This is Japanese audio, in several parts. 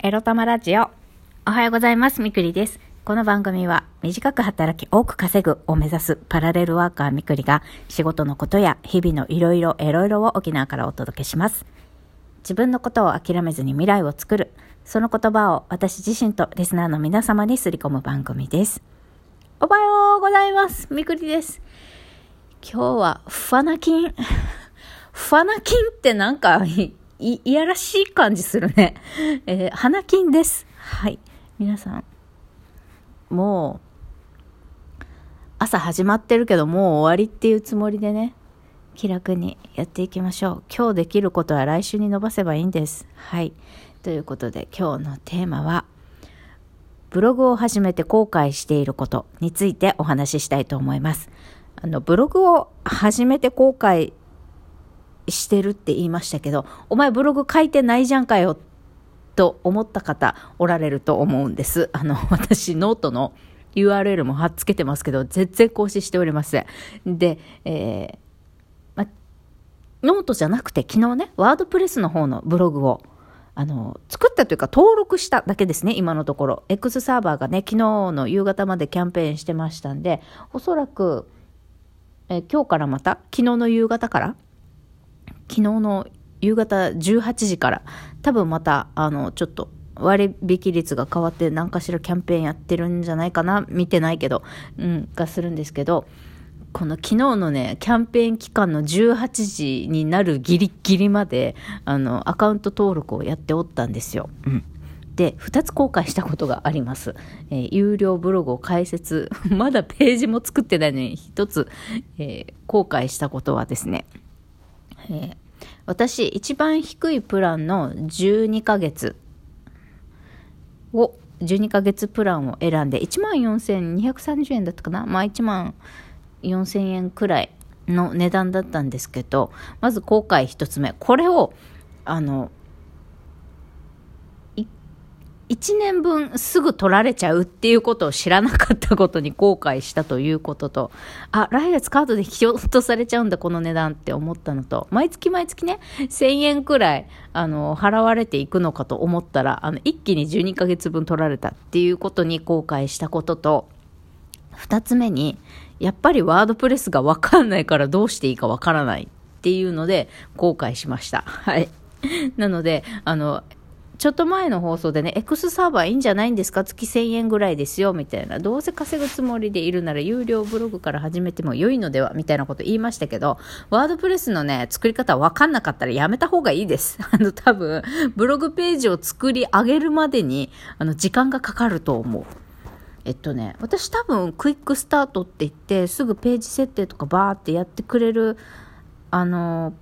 エロ玉ラジオ。おはようございます。みくりです。この番組は短く働き多く稼ぐを目指すパラレルワーカーみくりが仕事のことや日々のいろいろエロいろを沖縄からお届けします。自分のことを諦めずに未来を作る。その言葉を私自身とリスナーの皆様にすり込む番組です。おはようございます。みくりです。今日はファナキン。ファナキンってなんかい、い、やらしい感じするね。えー、花金です。はい。皆さん、もう、朝始まってるけど、もう終わりっていうつもりでね、気楽にやっていきましょう。今日できることは来週に伸ばせばいいんです。はい。ということで、今日のテーマは、ブログを始めて後悔していることについてお話ししたいと思います。あの、ブログを始めて後悔してるって言いましたけど、お前ブログ書いてないじゃんかよと思った方おられると思うんです。あの、私ノートの URL も貼っつけてますけど、全然更新しておりません。で、えーま、ノートじゃなくて昨日ね、ワードプレスの方のブログをあの、作ったというか登録しただけですね、今のところ。X サーバーがね、昨日の夕方までキャンペーンしてましたんで、おそらく、え今日からまた、昨日の夕方から、昨日の夕方18時から、多分また、あの、ちょっと、割引率が変わって何かしらキャンペーンやってるんじゃないかな見てないけど、うん、がするんですけど、この昨日のね、キャンペーン期間の18時になるギリギリまで、あの、アカウント登録をやっておったんですよ。うん。で、2つ後悔したことがあります。えー有料ブログを開設、まだページも作ってないのに、1つ、えー後悔したことはですね、えー私、一番低いプランの12ヶ月を、12ヶ月プランを選んで、14,230円だったかな？まあ1万4000円くらいの値段だったんですけど、まず後悔一つ目。これを、あの、い1年分すぐ取られちゃうっていうことを知らなかったことに後悔したということと、あ、来月カードで引き落とされちゃうんだ、この値段って思ったのと、毎月毎月ね、1000円くらい、あの、払われていくのかと思ったら、あの、一気に12ヶ月分取られたっていうことに後悔したことと、二つ目に、やっぱりワードプレスがわかんないからどうしていいかわからないっていうので後悔しました。はい。なので、あの、ちょっと前の放送でね、X サーバーいいんじゃないんですか？月1000円ぐらいですよ、みたいな。どうせ稼ぐつもりでいるなら有料ブログから始めても良いのでは？みたいなこと言いましたけど、ワードプレスのね、作り方わかんなかったらやめた方がいいです。あの、多分、ブログページを作り上げるまでに、あの、時間がかかると思う。えっとね、私多分クイックスタートって言ってすぐページ設定とかバーってやってくれるあの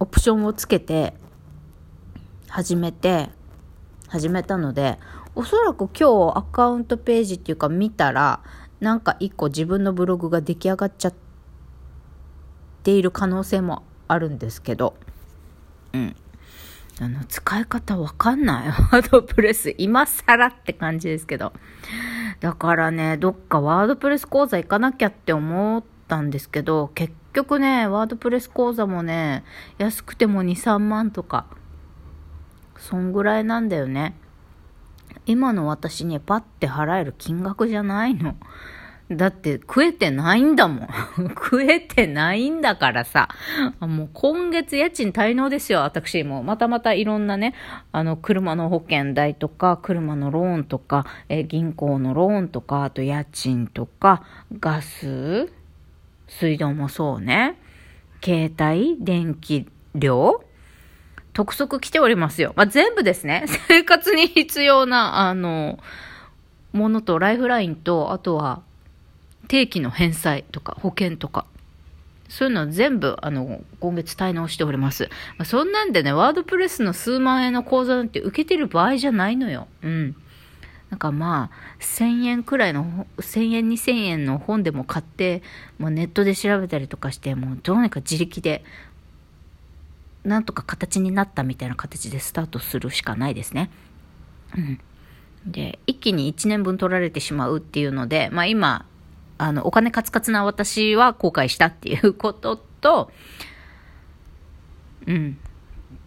オプションをつけて始めて始めたのでおそらく今日アカウントページっていうか見たらなんか一個自分のブログが出来上がっちゃっている可能性もあるんですけどうんあの、使い方わかんない。ワードプレス。今更って感じですけど。だからね、どっかワードプレス講座行かなきゃって思ったんですけど、結局ね、ワードプレス講座もね、安くても2、3万とか、そんぐらいなんだよね。今の私にパッて払える金額じゃないの。だって食えてないんだもん。食えてないんだからさ。もう今月家賃滞納ですよ、私も。またまたいろんなね、あの、車の保険代とか、車のローンとか、え銀行のローンとか、あと家賃とか、ガス、水道もそうね。携帯、電気料督促来ておりますよ。まあ、全部ですね。生活に必要な、あの、ものと、ライフラインと、あとは、定期の返済とか保険とか、そういうの全部、あの、今月滞納しております。まあ、そんなんでね、ワードプレスの数万円の講座なんて受けてる場合じゃないのよ。うん。なんかまあ、1000円くらいの、1000円、2000円の本でも買って、もうネットで調べたりとかして、もうどうにか自力で、なんとか形になったみたいな形でスタートするしかないですね。うん。で、一気に1年分取られてしまうっていうので、まあ今、あの、お金カツカツな私は後悔したっていうことと、うん、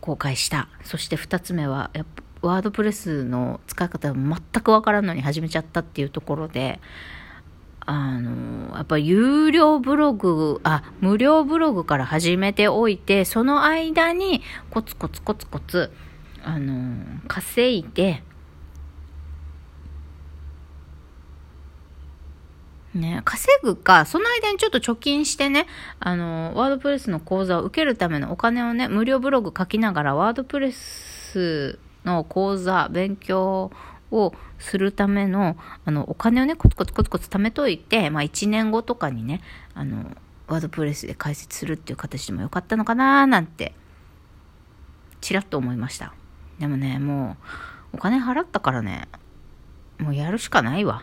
後悔した。そして二つ目は、やっぱワードプレスの使い方全くわからんのに始めちゃったっていうところで、あの、やっぱ有料ブログ、あ、無料ブログから始めておいて、その間にコツコツコツコツ、あの、稼いで、ね、稼ぐか、その間にちょっと貯金してね、あの、ワードプレスの講座を受けるためのお金をね、無料ブログ書きながら、ワードプレスの講座、勉強をするための、あの、お金をね、コツコツコツコツ貯めといて、まあ、1年後とかにね、あの、ワードプレスで解説するっていう形でもよかったのかななんて、ちらっと思いました。でもね、もう、お金払ったからね、もうやるしかないわ。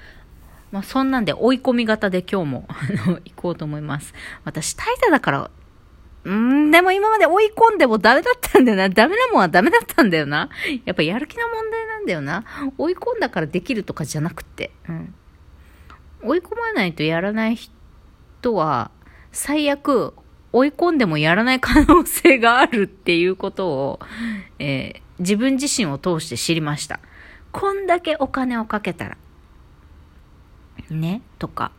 まあ、そんなんで追い込み型で今日も、あの、行こうと思います。私、怠惰だから、うん、でも今まで追い込んでもダメだったんだよな。ダメなもんはダメだったんだよな。やっぱやる気の問題なんだよな。追い込んだからできるとかじゃなくて。うん。追い込まないとやらない人は、最悪、追い込んでもやらない可能性があるっていうことを、えー、自分自身を通して知りました。こんだけお金をかけたら、ね、とか、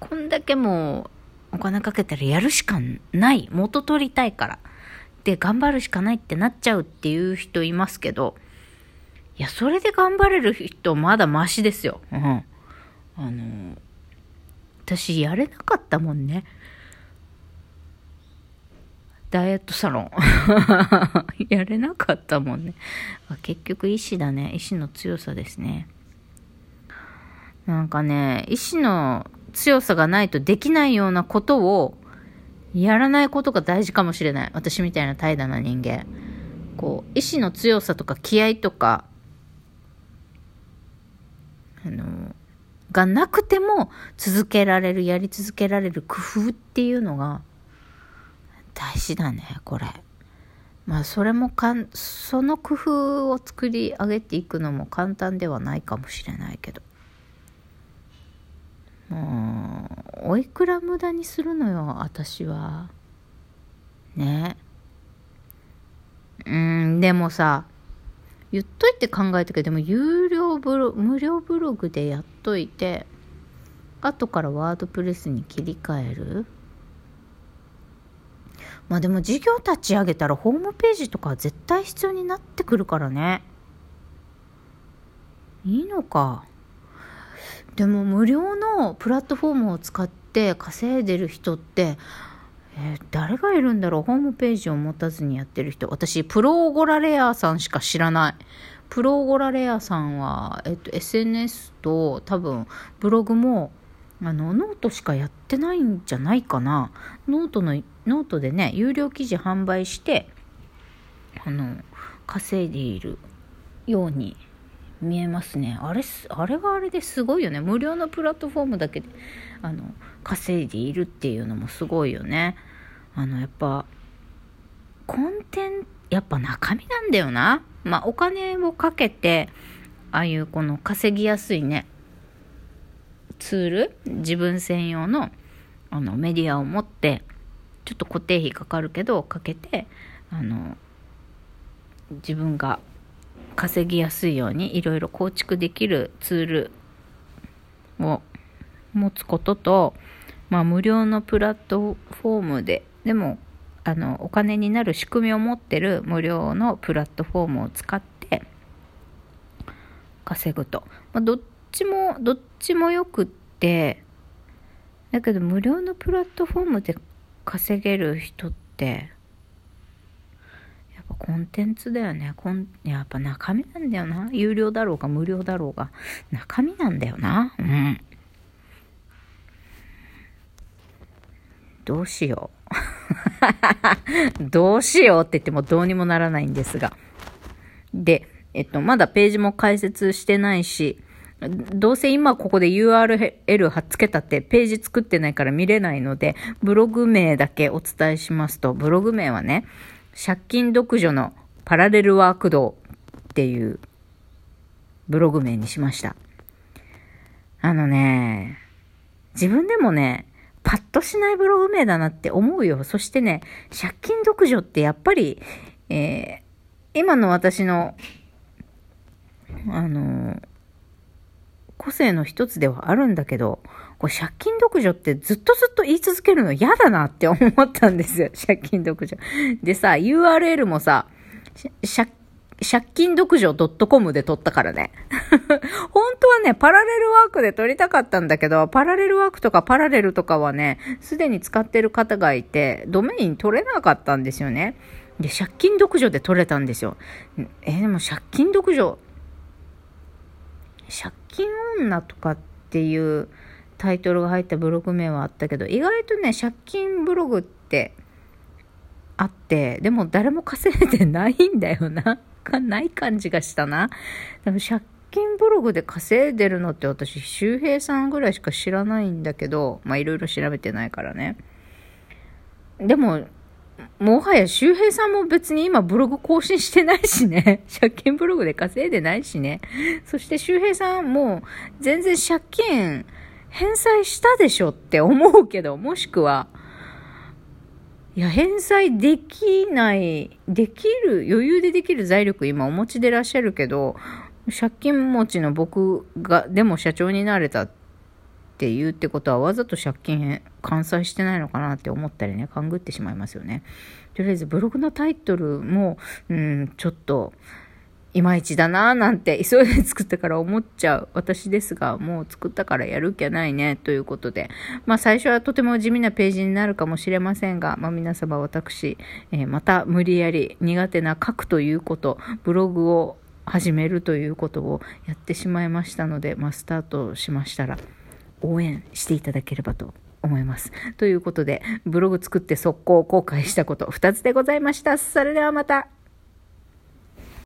こんだけもうお金かけたらやるしかない。元取りたいから。で、頑張るしかないってなっちゃうっていう人いますけど、いや、それで頑張れる人まだマシですよ。うん。あの、私やれなかったもんね。ダイエットサロン。やれなかったもんね。結局意志だね。意志の強さですね。なんかね、意志の強さがないとできないようなことをやらないことが大事かもしれない。私みたいな怠惰な人間。こう、意志の強さとか気合とか、あの、がなくても続けられる、やり続けられる工夫っていうのが大事だね、これ。まあ、それもかん、その工夫を作り上げていくのも簡単ではないかもしれないけど。もうおいくら無駄にするのよ私は。ね。うんでもさ言っといて考えたけどでも有料ブロ無料ブログでやっといて後からワードプレスに切り替える？まあでも事業立ち上げたらホームページとか絶対必要になってくるからね。いいのか。でも無料のプラットフォームを使って稼いでる人って、えー、誰がいるんだろう？ホームページを持たずにやってる人。私、プロゴラレアさんしか知らない。プロゴラレアさんは、えっと、SNS と多分ブログもあの、ノートしかやってないんじゃないかな。ノートの、ノートでね、有料記事販売して、あの、稼いでいるように見えますね。あれあれはあれですごいよね。無料のプラットフォームだけであの稼いでいるっていうのもすごいよね。あのやっぱコンテンツやっぱ中身なんだよな。まあお金をかけてああいうこの稼ぎやすいねツール自分専用のあのメディアを持ってちょっと固定費かかるけどかけてあの自分が稼ぎやすいようにいろいろ構築できるツールを持つことと、まあ、無料のプラットフォームででもあのお金になる仕組みを持ってる無料のプラットフォームを使って稼ぐと、まあ、どっちもどっちもよくってだけど無料のプラットフォームで稼げる人ってコンテンツだよね。コンやっぱ中身なんだよな。有料だろうが無料だろうが。中身なんだよな。うん。どうしよう。どうしようって言ってもどうにもならないんですが。で、えっと、まだページも解説してないし、どうせ今ここで URL 貼っつけたってページ作ってないから見れないので、ブログ名だけお伝えしますと、ブログ名はね、借金独女のパラレルワーク道っていうブログ名にしました。あのね、自分でもね、パッとしないブログ名だなって思うよ。そしてね、借金独女ってやっぱり、え今の私の、あの、個性の一つではあるんだけど、これ借金独女ってずっとずっと言い続けるの嫌だなって思ったんですよ。借金独女。でさ、URL もさ、借金独女 .com で撮ったからね。本当はね、パラレルワークで撮りたかったんだけど、パラレルワークとかパラレルとかはね、すでに使ってる方がいて、ドメイン取れなかったんですよね。で、借金独女で撮れたんですよ。え、でも借金独女、借金女とかっていうタイトルが入ったブログ名はあったけど、意外とね、借金ブログってあって、でも誰も稼いでないんだよな。か ない感じがしたな。でも借金ブログで稼いでるのって私、周平さんぐらいしか知らないんだけど、まあいろいろ調べてないからね。でも、もはや周平さんも別に今ブログ更新してないしね。借金ブログで稼いでないしね。そして周平さんも全然借金返済したでしょって思うけど、もしくは、いや、返済できない、できる、余裕でできる財力今お持ちでいらっしゃるけど、借金持ちの僕が、でも社長になれたって言うってことはわざと借金完済してないのかなって思ったりね、勘ぐってしまいますよね。とりあえずブログのタイトルも、うん、ちょっと、いまいちだなぁなんて急いで作ったから思っちゃう私ですが、もう作ったからやる気はないねということで、まあ最初はとても地味なページになるかもしれませんが、まあ皆様私、えー、また無理やり苦手な書くということ、ブログを始めるということをやってしまいましたので、まあスタートしましたら、応援していただければと思います。ということで、ブログ作って速攻後悔したこと2つでございました。それではまた。